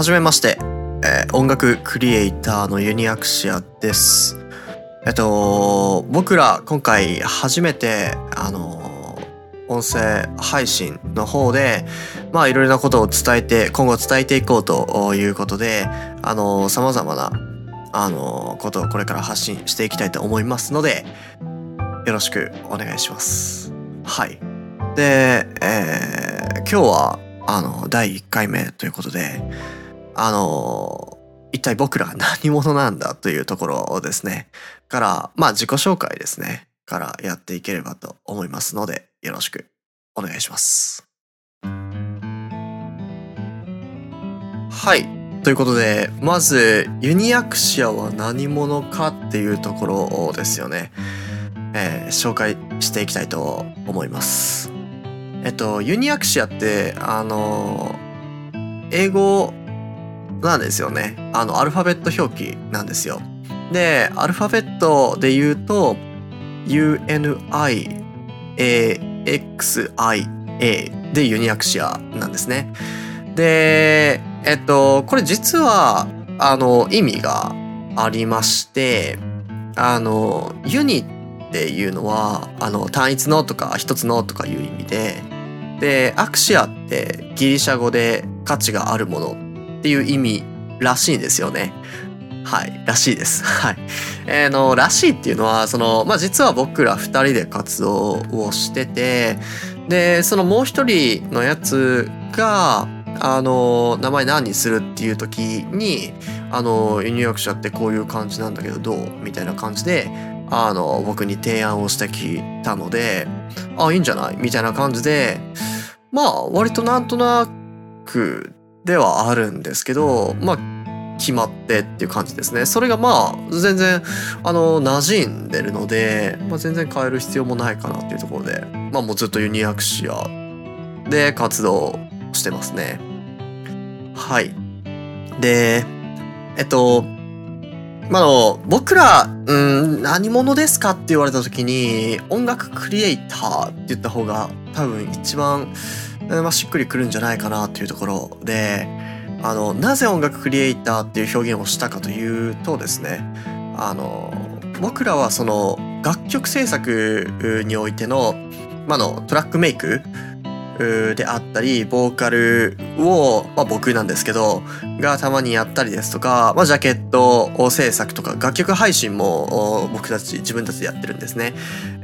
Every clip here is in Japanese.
はじめまして、えー音楽クリエイターのユニアクシアです。えっと、僕ら今回初めて、あの、音声配信の方で、まあいろいろなことを伝えて、今後伝えていこうということで、あの、様々な、あの、ことをこれから発信していきたいと思いますので、よろしくお願いします。はい。で、えー今日は、あの、第1回目ということで、あの、一体僕らが何者なんだというところをですね。から、まあ自己紹介ですね。からやっていければと思いますので、よろしくお願いします。はい。ということで、まず、ユニアクシアは何者かっていうところですよね。えー紹介していきたいと思います。えっと、ユニアクシアって、あの、英語なんですよね。あの、アルファベット表記なんですよ。で、アルファベットで言うと、UNIAXIA でユニアクシアなんですね。で、えっと、これ実は、あの、意味がありまして、あの、ユニっていうのは、あの、単一のとか一つのとかいう意味で、で、アクシアってギリシャ語で価値があるものっていう意味らしいんですよね。はい、らしいです。はい。えーの、らしいっていうのは、その、まあ、実は僕ら二人で活動をしてて、で、そのもう一人のやつが、あの、名前何にするっていう時に、あの、輸入役者ってこういう感じなんだけどどう？みたいな感じで、あの、僕に提案をしてきたので、あ、いいんじゃない？みたいな感じで、まあ、割となんとなくではあるんですけど、まあ、決まってっていう感じですね。それがまあ、全然、あの、馴染んでるので、まあ、全然変える必要もないかなっていうところで、まあ、もうずっとユニアクシアで活動してますね。はい。で、えっと、まああの、僕ら、うん、何者ですかって言われた時に、音楽クリエイターって言った方が多分一番、うんまあ、しっくりくるんじゃないかなっていうところで、あの、なぜ音楽クリエイターっていう表現をしたかというとですね、あの、僕らはその楽曲制作においての、まあ、の、トラックメイクであったり、ボーカルを、まあ、僕なんですけど、がたまにやったりですとか、まあ、ジャケット制作とか楽曲配信も僕たち自分たちでやってるんですね。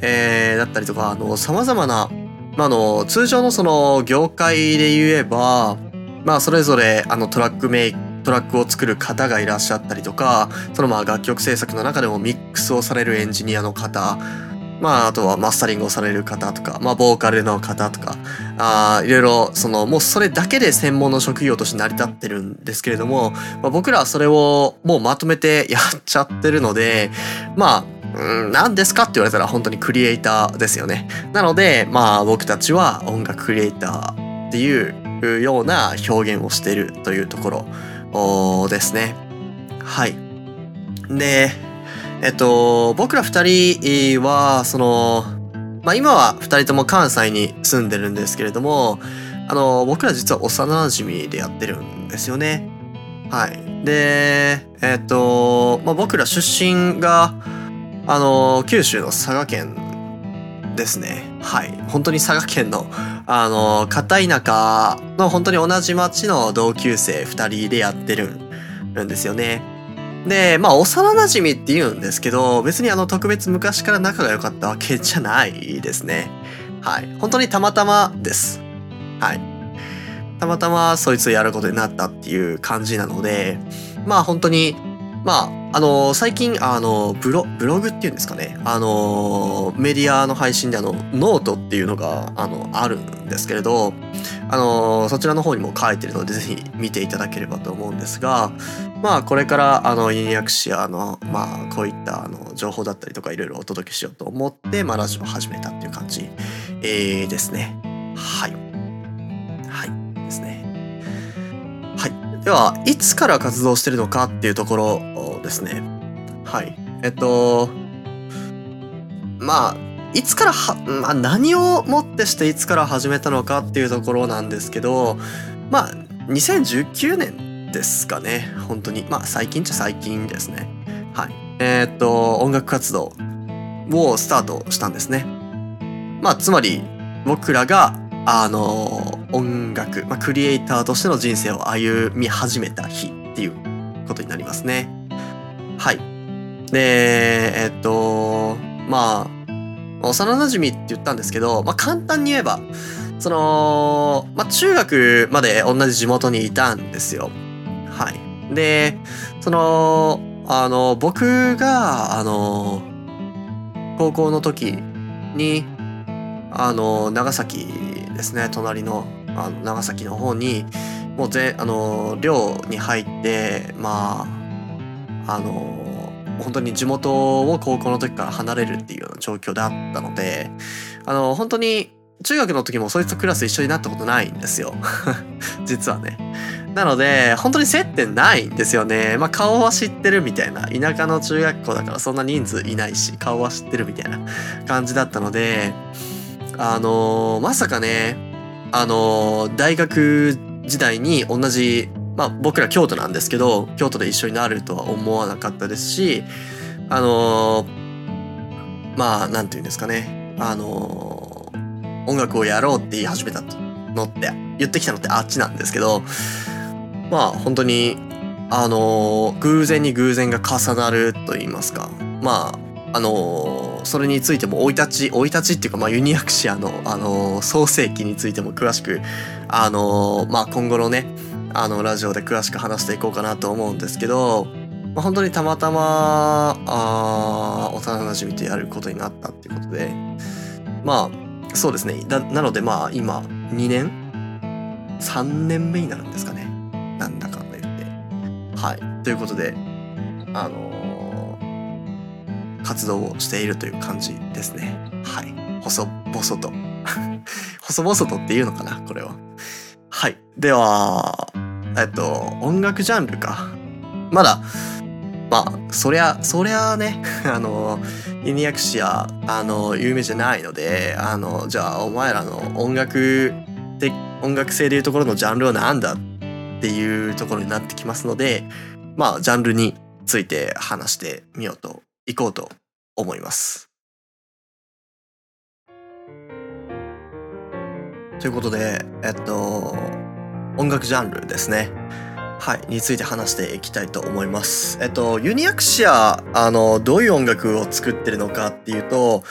えーだったりとか、あの、様々な、まあ、あの、通常のその業界で言えば、まあ、それぞれあのトラックメイク、トラックを作る方がいらっしゃったりとか、そのまあ楽曲制作の中でもミックスをされるエンジニアの方、まあ、あとはマスタリングをされる方とか、まあ、ボーカルの方とか、あいろいろ、その、もうそれだけで専門の職業として成り立ってるんですけれども、まあ、僕らはそれをもうまとめてやっちゃってるので、まあ、ん、何ですかって言われたら本当にクリエイターですよね。なので、まあ僕たちは音楽クリエイターっていうような表現をしているというところですね。はい。で、えっと、僕ら二人は、その、まあ今は二人とも関西に住んでるんですけれども、あの、僕ら実は幼馴染でやってるんですよね。はい。で、えっと、まあ僕ら出身が、あの、九州の佐賀県ですね。はい。本当に佐賀県の、あの、片田舎の本当に同じ町の同級生二人でやってるんですよね。で、まあ、幼馴染って言うんですけど、別にあの、特別昔から仲が良かったわけじゃないですね。はい。本当にたまたまです。はい。たまたまそいつをやることになったっていう感じなので、まあ本当に、まあ、あの最近、あのブロ、ブログっていうんですかね。あのメディアの配信であの、ノートっていうのが、あの、あるんですけれど、あのそちらの方にも書いてるので、ぜひ見ていただければと思うんですが、まあ、これから、あの、ユニアクシアの、まあ、こういった、あの、情報だったりとか、いろいろお届けしようと思って、まあ、ラジオを始めたっていう感じ、えー、ですね。はい。はい。ですね。はい。では、いつから活動してるのかっていうところですね。はい。えっと、まあ、いつからは、まあ、何をもってしていつから始めたのかっていうところなんですけど、まあ、2019年ですかね。本当に。まあ最近っちゃ最近ですね。はい。えー、っと、音楽活動をスタートしたんですね。まあつまり僕らがあの音楽、まあ、クリエイターとしての人生を歩み始めた日っていうことになりますね。はい。で、えっと、まあ、幼馴染って言ったんですけど、まあ簡単に言えば、その、まあ中学まで同じ地元にいたんですよ。はい。で、その、あの、僕が、あの、高校の時に、あの、長崎ですね、隣の、あの、長崎の方に、もうぜ、あの、寮に入って、まあ、あの、本当に地元を高校の時から離れるっていうような状況だったので、あの、本当に中学の時もそいつとクラス一緒になったことないんですよ。実はね。なので、本当に接点ないんですよね。まあ顔は知ってるみたいな。田舎の中学校だからそんな人数いないし、顔は知ってるみたいな感じだったので、あの、まさかね、あの、大学時代に同じ、まあ僕ら京都なんですけど、京都で一緒になるとは思わなかったですし、あのー、まあ、なんて言うんですかね。あの音楽をやろうって言い始めたのって、言ってきたのってあっちなんですけど、まあ本当に、あのー、偶然に偶然が重なると言いますか。まあ、あの、それについても生い立ち、生い立ちっていうか、まあユニアクシアの、あの、創世記についても詳しく、あのまあ今後のね、あの、ラジオで詳しく話していこうかなと思うんですけど、まあ、本当にたまたま、あ幼馴染とやることになったっていうことで、まあ、そうですね。なのでまあ今、2年 ?3 年目になるんですかね。なんだかんだ言って。はい。ということで、あのー、活動をしているという感じですね。はい。細々と。細々とっていうのかなこれは。はい。では、えっと、音楽ジャンルか。まだ、まあ、そりゃ、そりゃね、あの、ユニアクシア、あの、有名じゃないので、あの、じゃあ、お前らの音楽で、音楽性でいうところのジャンルは何だっていうところになってきますので、まあ、ジャンルについて話してみようと、いこうと思います。ということで、えっと、音楽ジャンルですね。はい、について話していきたいと思います。えっと、ユニアクシア、あの、どういう音楽を作ってるのかっていうと、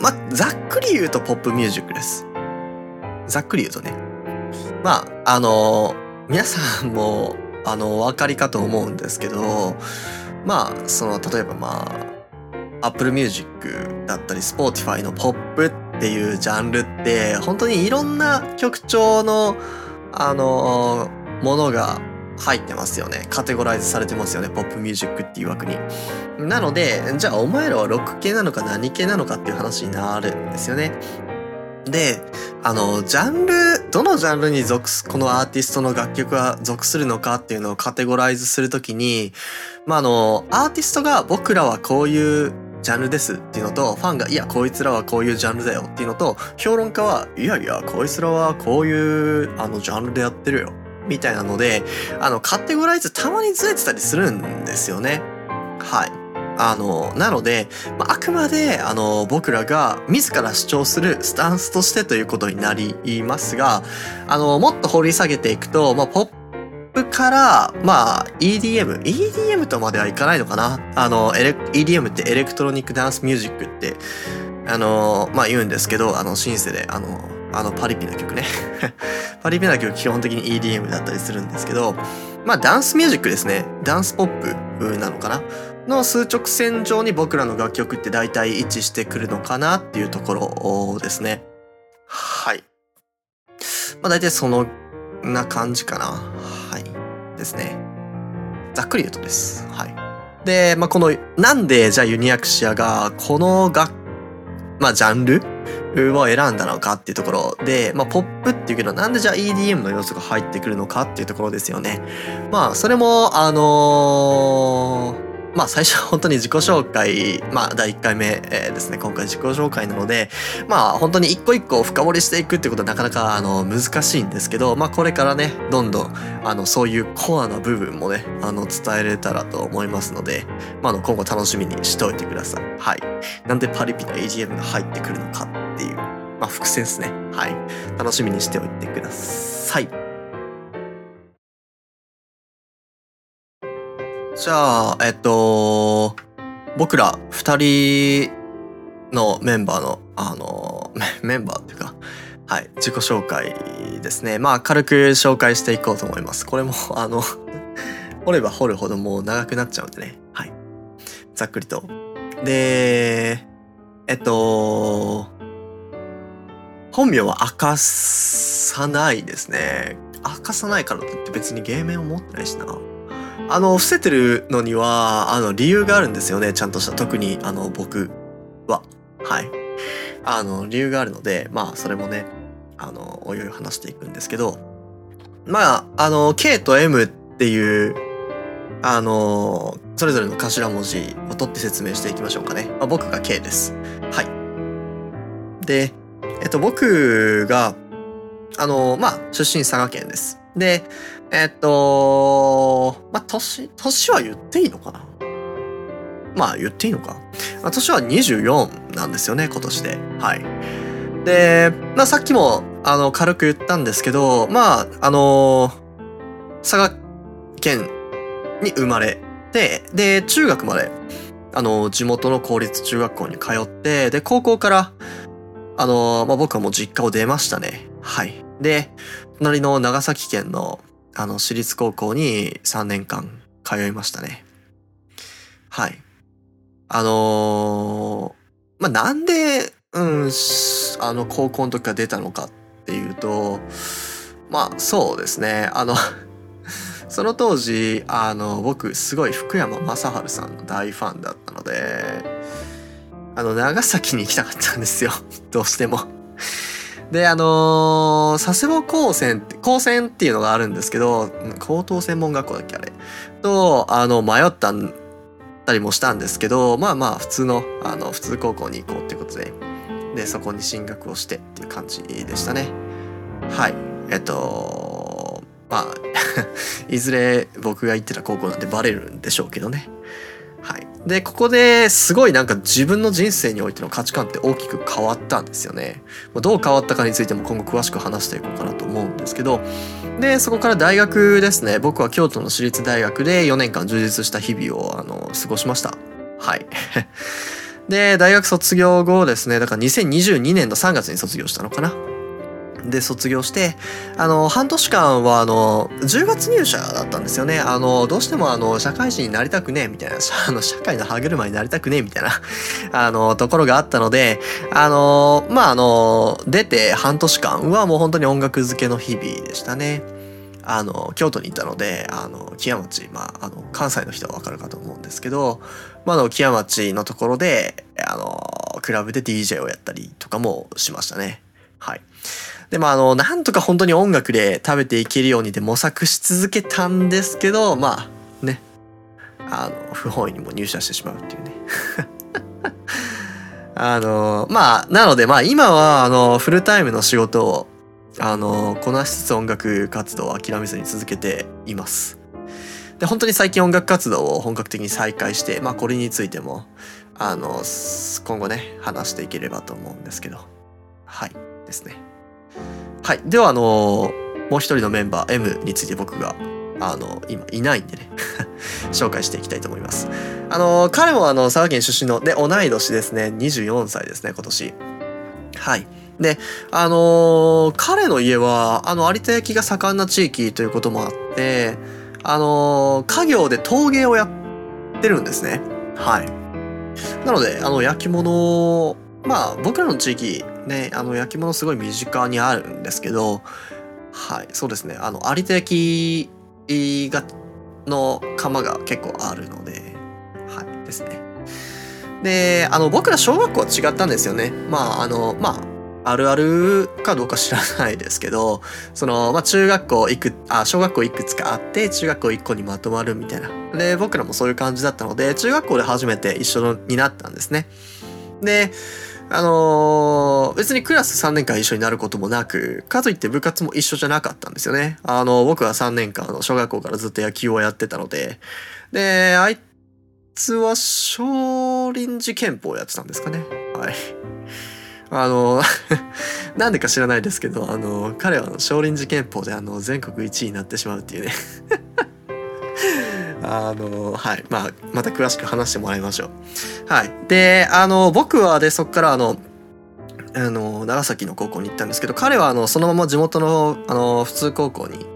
ま、ざっくり言うとポップミュージックです。ざっくり言うとね。まあ、あの、皆さんも、あの、お分かりかと思うんですけど、まあ、その、例えばまあ、Apple Music だったり、Spotify のポップっていうジャンルって、本当にいろんな曲調の、あの、ものが入ってますよね。カテゴライズされてますよね。ポップミュージックっていう枠に。なので、じゃあお前らはロック系なのか何系なのかっていう話になるんですよね。で、あの、ジャンル、どのジャンルに属す、このアーティストの楽曲は属するのかっていうのをカテゴライズするときに、まあ、あの、アーティストが僕らはこういうジャンルですっていうのと、ファンがいや、こいつらはこういうジャンルだよっていうのと、評論家はいやいや、こいつらはこういうあのジャンルでやってるよ。みたいなので、あの、カテゴライズたまにずれてたりするんですよね。はい。あの、なので、まあ、あくまで、あの、僕らが自ら主張するスタンスとしてということになりますが、あの、もっと掘り下げていくと、まあ、ポップから、まあ、EDM。EDM とまではいかないのかなあの、EDM ってエレクトロニックダンスミュージックって、あの、まあ言うんですけど、あの、シンセで、あの、あの、パリピな曲ね パリピな曲基本的に EDM だったりするんですけど、まあダンスミュージックですね。ダンスポップなのかなの数直線上に僕らの楽曲って大体位置してくるのかなっていうところですね。はい。まあ大体そのな感じかな。ですね。ざっくり言うとです。はい。で、まあこの、なんでじゃあユニアクシアがこの楽、まあジャンル？を選んだのかっていうところで、まあ、ポップっていうけど、なんでじゃあ EDM の要素が入ってくるのかっていうところですよね。まあ、それも、あのー、まあ最初は本当に自己紹介、まあ第1回目、ですね、今回自己紹介なので、まあ本当に一個一個深掘りしていくってことはなかなかあの難しいんですけど、まあこれからね、どんどんあのそういうコアな部分もね、あの伝えれたらと思いますので、まあの今後楽しみにしておいてください。はい。なんでパリピな AGM が入ってくるのかっていう、まあ伏線ですね。はい。楽しみにしておいてください。じゃあ、えっと、僕ら二人のメンバーの、あの、メンバーっていうか、はい、自己紹介ですね。まあ、軽く紹介していこうと思います。これも、あの掘れば掘るほどもう長くなっちゃうんでね。はい。ざっくりと。で、えっと、本名は明かさないですね。明かさないからって別に芸名を持ってないしな。あの、伏せてるのには、あの、理由があるんですよね。ちゃんとした。特に、あの、僕は。はい。あの、理由があるので、まあ、それもね、あの、おいおい話していくんですけど、まあ、あの、K と M っていう、あの、それぞれの頭文字を取って説明していきましょうかね。まあ、僕が K です。はい。で、えっと、僕が、あの、まあ、出身佐賀県です。で、えっと、まあ、年、年は言っていいのかな？まあ、言っていいのか？年は24なんですよね、今年で。はい。で、まあ、さっきも、あの、軽く言ったんですけど、まあ、あの佐賀県に生まれて、で、中学まで、あの、地元の公立中学校に通って、で、高校から、あの、まあ、僕はもう実家を出ましたね。はい。で、隣の長崎県のあの、私立高校に3年間通いましたね。はい。あのー、まあ、なんで、うん、あの、高校の時から出たのかっていうと、まあ、そうですね。あの その当時、あの、僕、すごい福山雅治さんの大ファンだったので、あの、長崎に行きたかったんですよ。どうしてもで、あの、佐世保高専って、高専っていうのがあるんですけど、高等専門学校だっけあれ。と、あの、迷ったたりもしたんですけど、まあまあ、普通の、あの、普通高校に行こうっていうことで、で、そこに進学をしてっていう感じでしたね。はい。えっと、まあ いずれ僕が行ってた高校なんてバレるんでしょうけどね。で、ここですごいなんか自分の人生においての価値観って大きく変わったんですよね。どう変わったかについても今後詳しく話していこうかなと思うんですけど、で、そこから大学ですね。僕は京都の私立大学で4年間充実した日々をあの過ごしました。はい。で、大学卒業後ですね、だから2022年の3月に卒業したのかな。で卒業して、あの、半年間は、あの、10月入社だったんですよね。あの、どうしても、あの、社会人になりたくねえ、みたいな、あの、社会の歯車になりたくねえ、みたいな、あの、ところがあったので、あの、まあ、あの、出て半年間はもう本当に音楽漬けの日々でしたね。あの、京都にいたので、あの、木屋町、まあ、あの、関西の人はわかるかと思うんですけど、まあ、あの、木屋町のところで、あの、クラブで DJ をやったりとかもしましたね。はい。で、まあ、あの、なんとか本当に音楽で食べていけるようにで模索し続けたんですけど、まあ、ね。あの、不本意にも入社してしまうっていうね。あの、まあ、なので、まあ、今は、あの、フルタイムの仕事を、あの、こなしつつ音楽活動を諦めずに続けています。で、本当に最近音楽活動を本格的に再開して、まあ、これについても、あの、今後ね、話していければと思うんですけど。はい。ですね。はい。では、あのー、もう一人のメンバー M について僕が、あのー、今いないんでね 紹介していきたいと思います。あのー、彼もあの、佐賀県出身の、で、同い年ですね。24歳ですね、今年。はい。で、あの彼の家は、あの、有田焼が盛んな地域ということもあって、あの家業で陶芸をやってるんですね。はい。なので、あの、焼き物まあ、僕らの地域、ね、あの、焼き物すごい身近にあるんですけど、はい、そうですね。あの、有田焼が、の窯が結構あるので、はい、ですね。で、あの、僕ら小学校は違ったんですよね。まあ、あの、まあるあるかどうか知らないですけど、その、まあ、中学校いく、あ、小学校いくつかあって、中学校1個にまとまるみたいな。で、僕らもそういう感じだったので、中学校で初めて一緒になったんですね。で、あのー、別にクラス3年間一緒になることもなく、かといって部活も一緒じゃなかったんですよね。あの、僕は3年間、の、小学校からずっと野球をやってたので、で、あいつは少林寺拳法をやってたんですかね。はい。あの、なんでか知らないですけど、あの、彼は少林寺拳法であの、全国1位になってしまうっていうねあの、はい。まあ、また詳しく話してもらいましょう。はい。で、あの、僕はで、そっからあの、あの、長崎の高校に行ったんですけど、彼はあの、そのまま地元の、あの、普通高校に、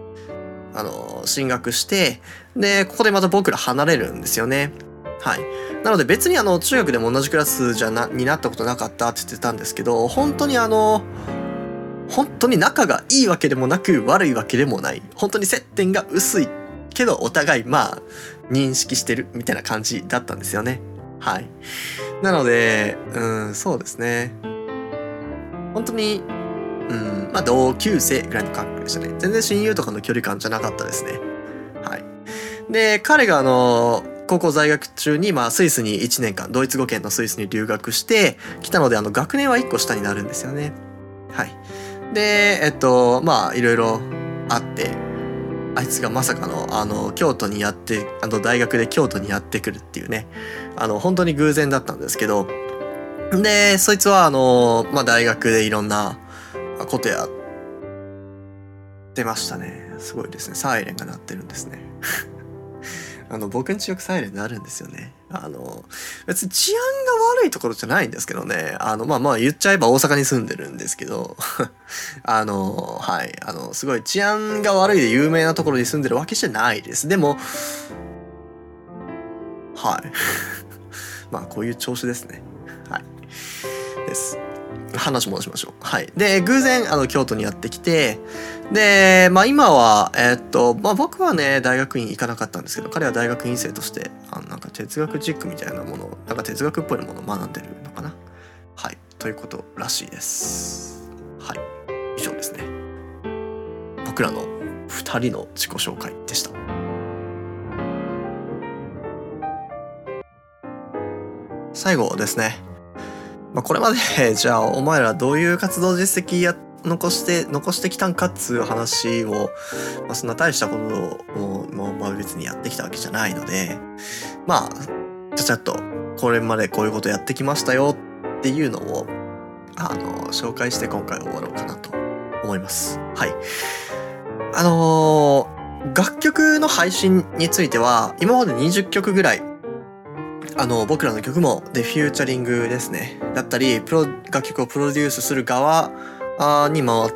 あの、進学して、で、ここでまた僕ら離れるんですよね。はい。なので別にあの中学でも同じクラスじゃな、になったことなかったって言ってたんですけど、本当にあの、本当に仲がいいわけでもなく悪いわけでもない。本当に接点が薄いけどお互いまあ認識してるみたいな感じだったんですよね。はい。なので、うん、そうですね。本当に、うん、まあ同級生ぐらいの感覚でしたね。全然親友とかの距離感じゃなかったですね。はい。で、彼があの、高校在学中に、まあ、スイスに1年間、ドイツ語圏のスイスに留学してきたので、あの、学年は1個下になるんですよね。はい。で、えっと、まあ、いろいろあって、あいつがまさかの、あの、京都にやって、あの、大学で京都にやってくるっていうね、あの、本当に偶然だったんですけど、で、そいつは、あの、まあ、大学でいろんなことやってましたね。すごいですね。サイレンが鳴ってるんですね。あの、僕んちよくサイレン鳴るんですよね。あの、別に治安が悪いところじゃないんですけどね。あの、まあまあ言っちゃえば大阪に住んでるんですけど、あの、はい。あの、すごい治安が悪いで有名なところに住んでるわけじゃないです。でも、はい。まあこういう調子ですね。はい。です。話戻しましょう。はい。で、偶然、あの、京都にやってきて、で、まあ今は、えー、っと、まあ僕はね、大学院行かなかったんですけど、彼は大学院生として、あのなんか哲学軸みたいなものを、なんか哲学っぽいものを学んでるのかな。はい。ということらしいです。はい。以上ですね。僕らの二人の自己紹介でした。最後ですね。まあ、これまでじゃあお前らどういう活動実績や残して残してきたんかっつう話を、まあ、そんな大したことをもう、まあ、別にやってきたわけじゃないのでまあちゃちゃっとこれまでこういうことやってきましたよっていうのをあの紹介して今回終わろうかなと思います。はい。あのー、楽曲の配信については今まで20曲ぐらいあの、僕らの曲も、で、フューチャリングですね。だったり、プロ、楽曲をプロデュースする側に回っ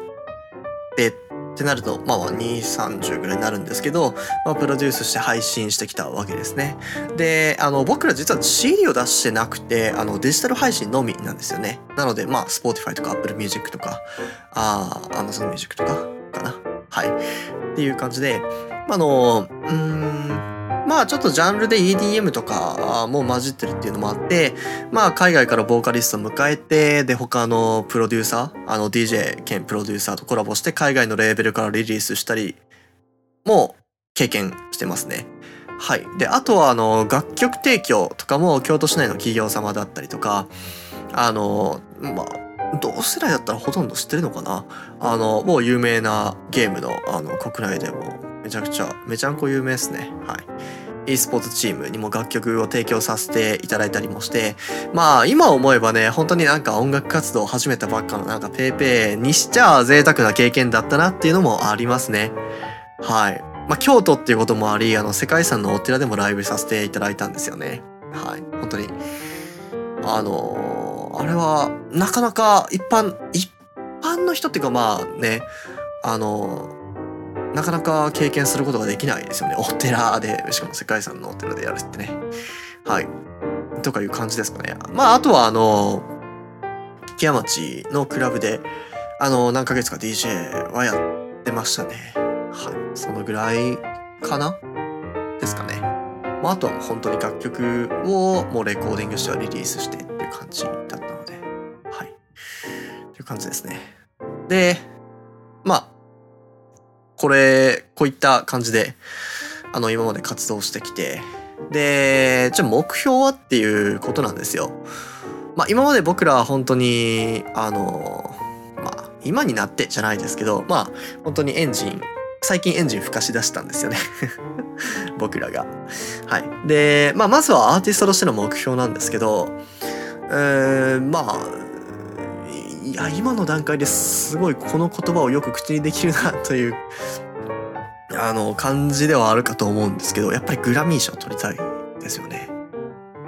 てってなると、まあ、2、30ぐらいになるんですけど、まあ、プロデュースして配信してきたわけですね。で、あの、僕ら実は CD を出してなくて、あの、デジタル配信のみなんですよね。なので、まあ、Spotify とか Apple Music とか、あ Amazon Music とか、かな。はい。っていう感じで、あの、うん、まあちょっとジャンルで EDM とかも混じってるっていうのもあって、まあ海外からボーカリスト迎えて、で他のプロデューサー、あの DJ 兼プロデューサーとコラボして海外のレーベルからリリースしたりも経験してますね。はい。で、あとはあの楽曲提供とかも京都市内の企業様だったりとか、あの、まあ、同世代だったらほとんど知ってるのかなあの、もう有名なゲームの、あの、国内でもめちゃくちゃ、めちゃんこ有名ですね。はい。E スポーツチームにも楽曲を提供させていただいたりもして、まあ今思えばね、本当になんか音楽活動を始めたばっかのなんか paypay にしちゃ贅沢な経験だったなっていうのもありますね。はい。まあ京都っていうこともあり、あの世界遺産のお寺でもライブさせていただいたんですよね。はい。本当に。あのー、あれはなかなか一般、一般の人っていうかまあね、あのーなかなか経験することができないですよね。お寺で、しかも世界遺産のお寺でやるってね。はい。とかいう感じですかね。まあ、あとはあの、木屋町のクラブで、あの、何ヶ月か DJ はやってましたね。はい。そのぐらいかな？ですかね。まあ、あとは本当に楽曲をもうレコーディングしてはリリースしてっていう感じだったので。はい。という感じですね。で、これ、こういった感じで、あの、今まで活動してきて、で、じゃあ目標はっていうことなんですよ。まあ、今まで僕らは本当に、あの、まあ、今になってじゃないですけど、まあ、本当にエンジン、最近エンジン吹かし出したんですよね 僕らが。はい。で、まあ、まずはアーティストとしての目標なんですけど、えーん、まあ、いや、今の段階ですごいこの言葉をよく口にできるなという、あの、感じではあるかと思うんですけど、やっぱりグラミー賞取りたいですよね。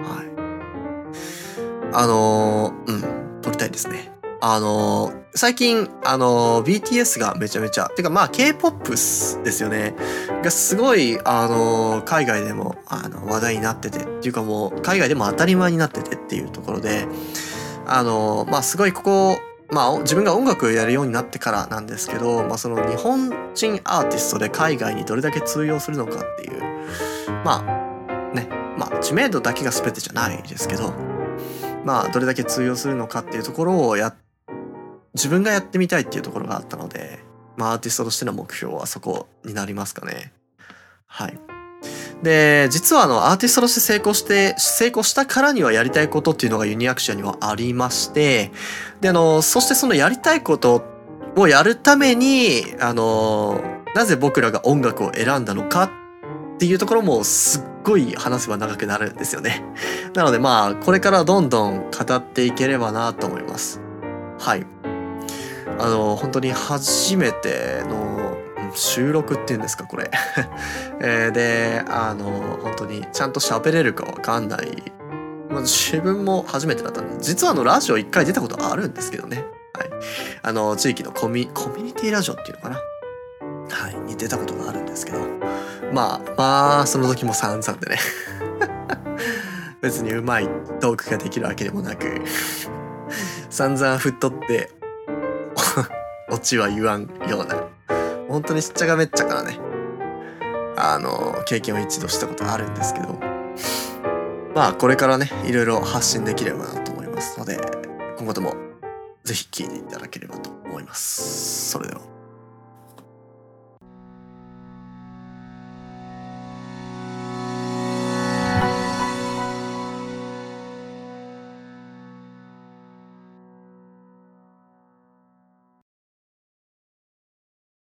はい。あの、うん、取りたいですね。あの、最近、あの、BTS がめちゃめちゃ、てかまあ K-POP ですよね。がすごい、あの、海外でも、あの、話題になってて、っていうかもう、海外でも当たり前になっててっていうところで、あの、まあすごいここ、まあ自分が音楽をやるようになってからなんですけど、まあその日本人アーティストで海外にどれだけ通用するのかっていう、まあ、ね、まあ知名度だけが全てじゃないですけど、まあどれだけ通用するのかっていうところをや自分がやってみたいっていうところがあったので、まあ、アーティストとしての目標はそこになりますかね。はい。で、実はあの、アーティストとして成功して、成功したからにはやりたいことっていうのがユニアクションにはありまして、で、あの、そしてそのやりたいことをやるために、あの、なぜ僕らが音楽を選んだのかっていうところもすっごい話せば長くなるんですよね。なのでまあ、これからどんどん語っていければなと思います。はい。あの、本当に初めての収録っていうんですか、これ。え、で、あの、本当にちゃんと喋れるかわかんない。まあ、自分も初めてだったんで、実はあの、ラジオ一回出たことあるんですけどね。はい。あの、地域のコミコミュニティラジオっていうのかな。はい。に出たことがあるんですけど。まあ、まあ、その時も散々でね。別にうまいトークができるわけでもなく散々振っとって オチは言わんような、本当にしっちゃがめっちゃからね、あの、経験を一度したことあるんですけど、まあこれからね、いろいろ発信できればなと思いますので、今後ともぜひ聴いていただければと思います。それでは。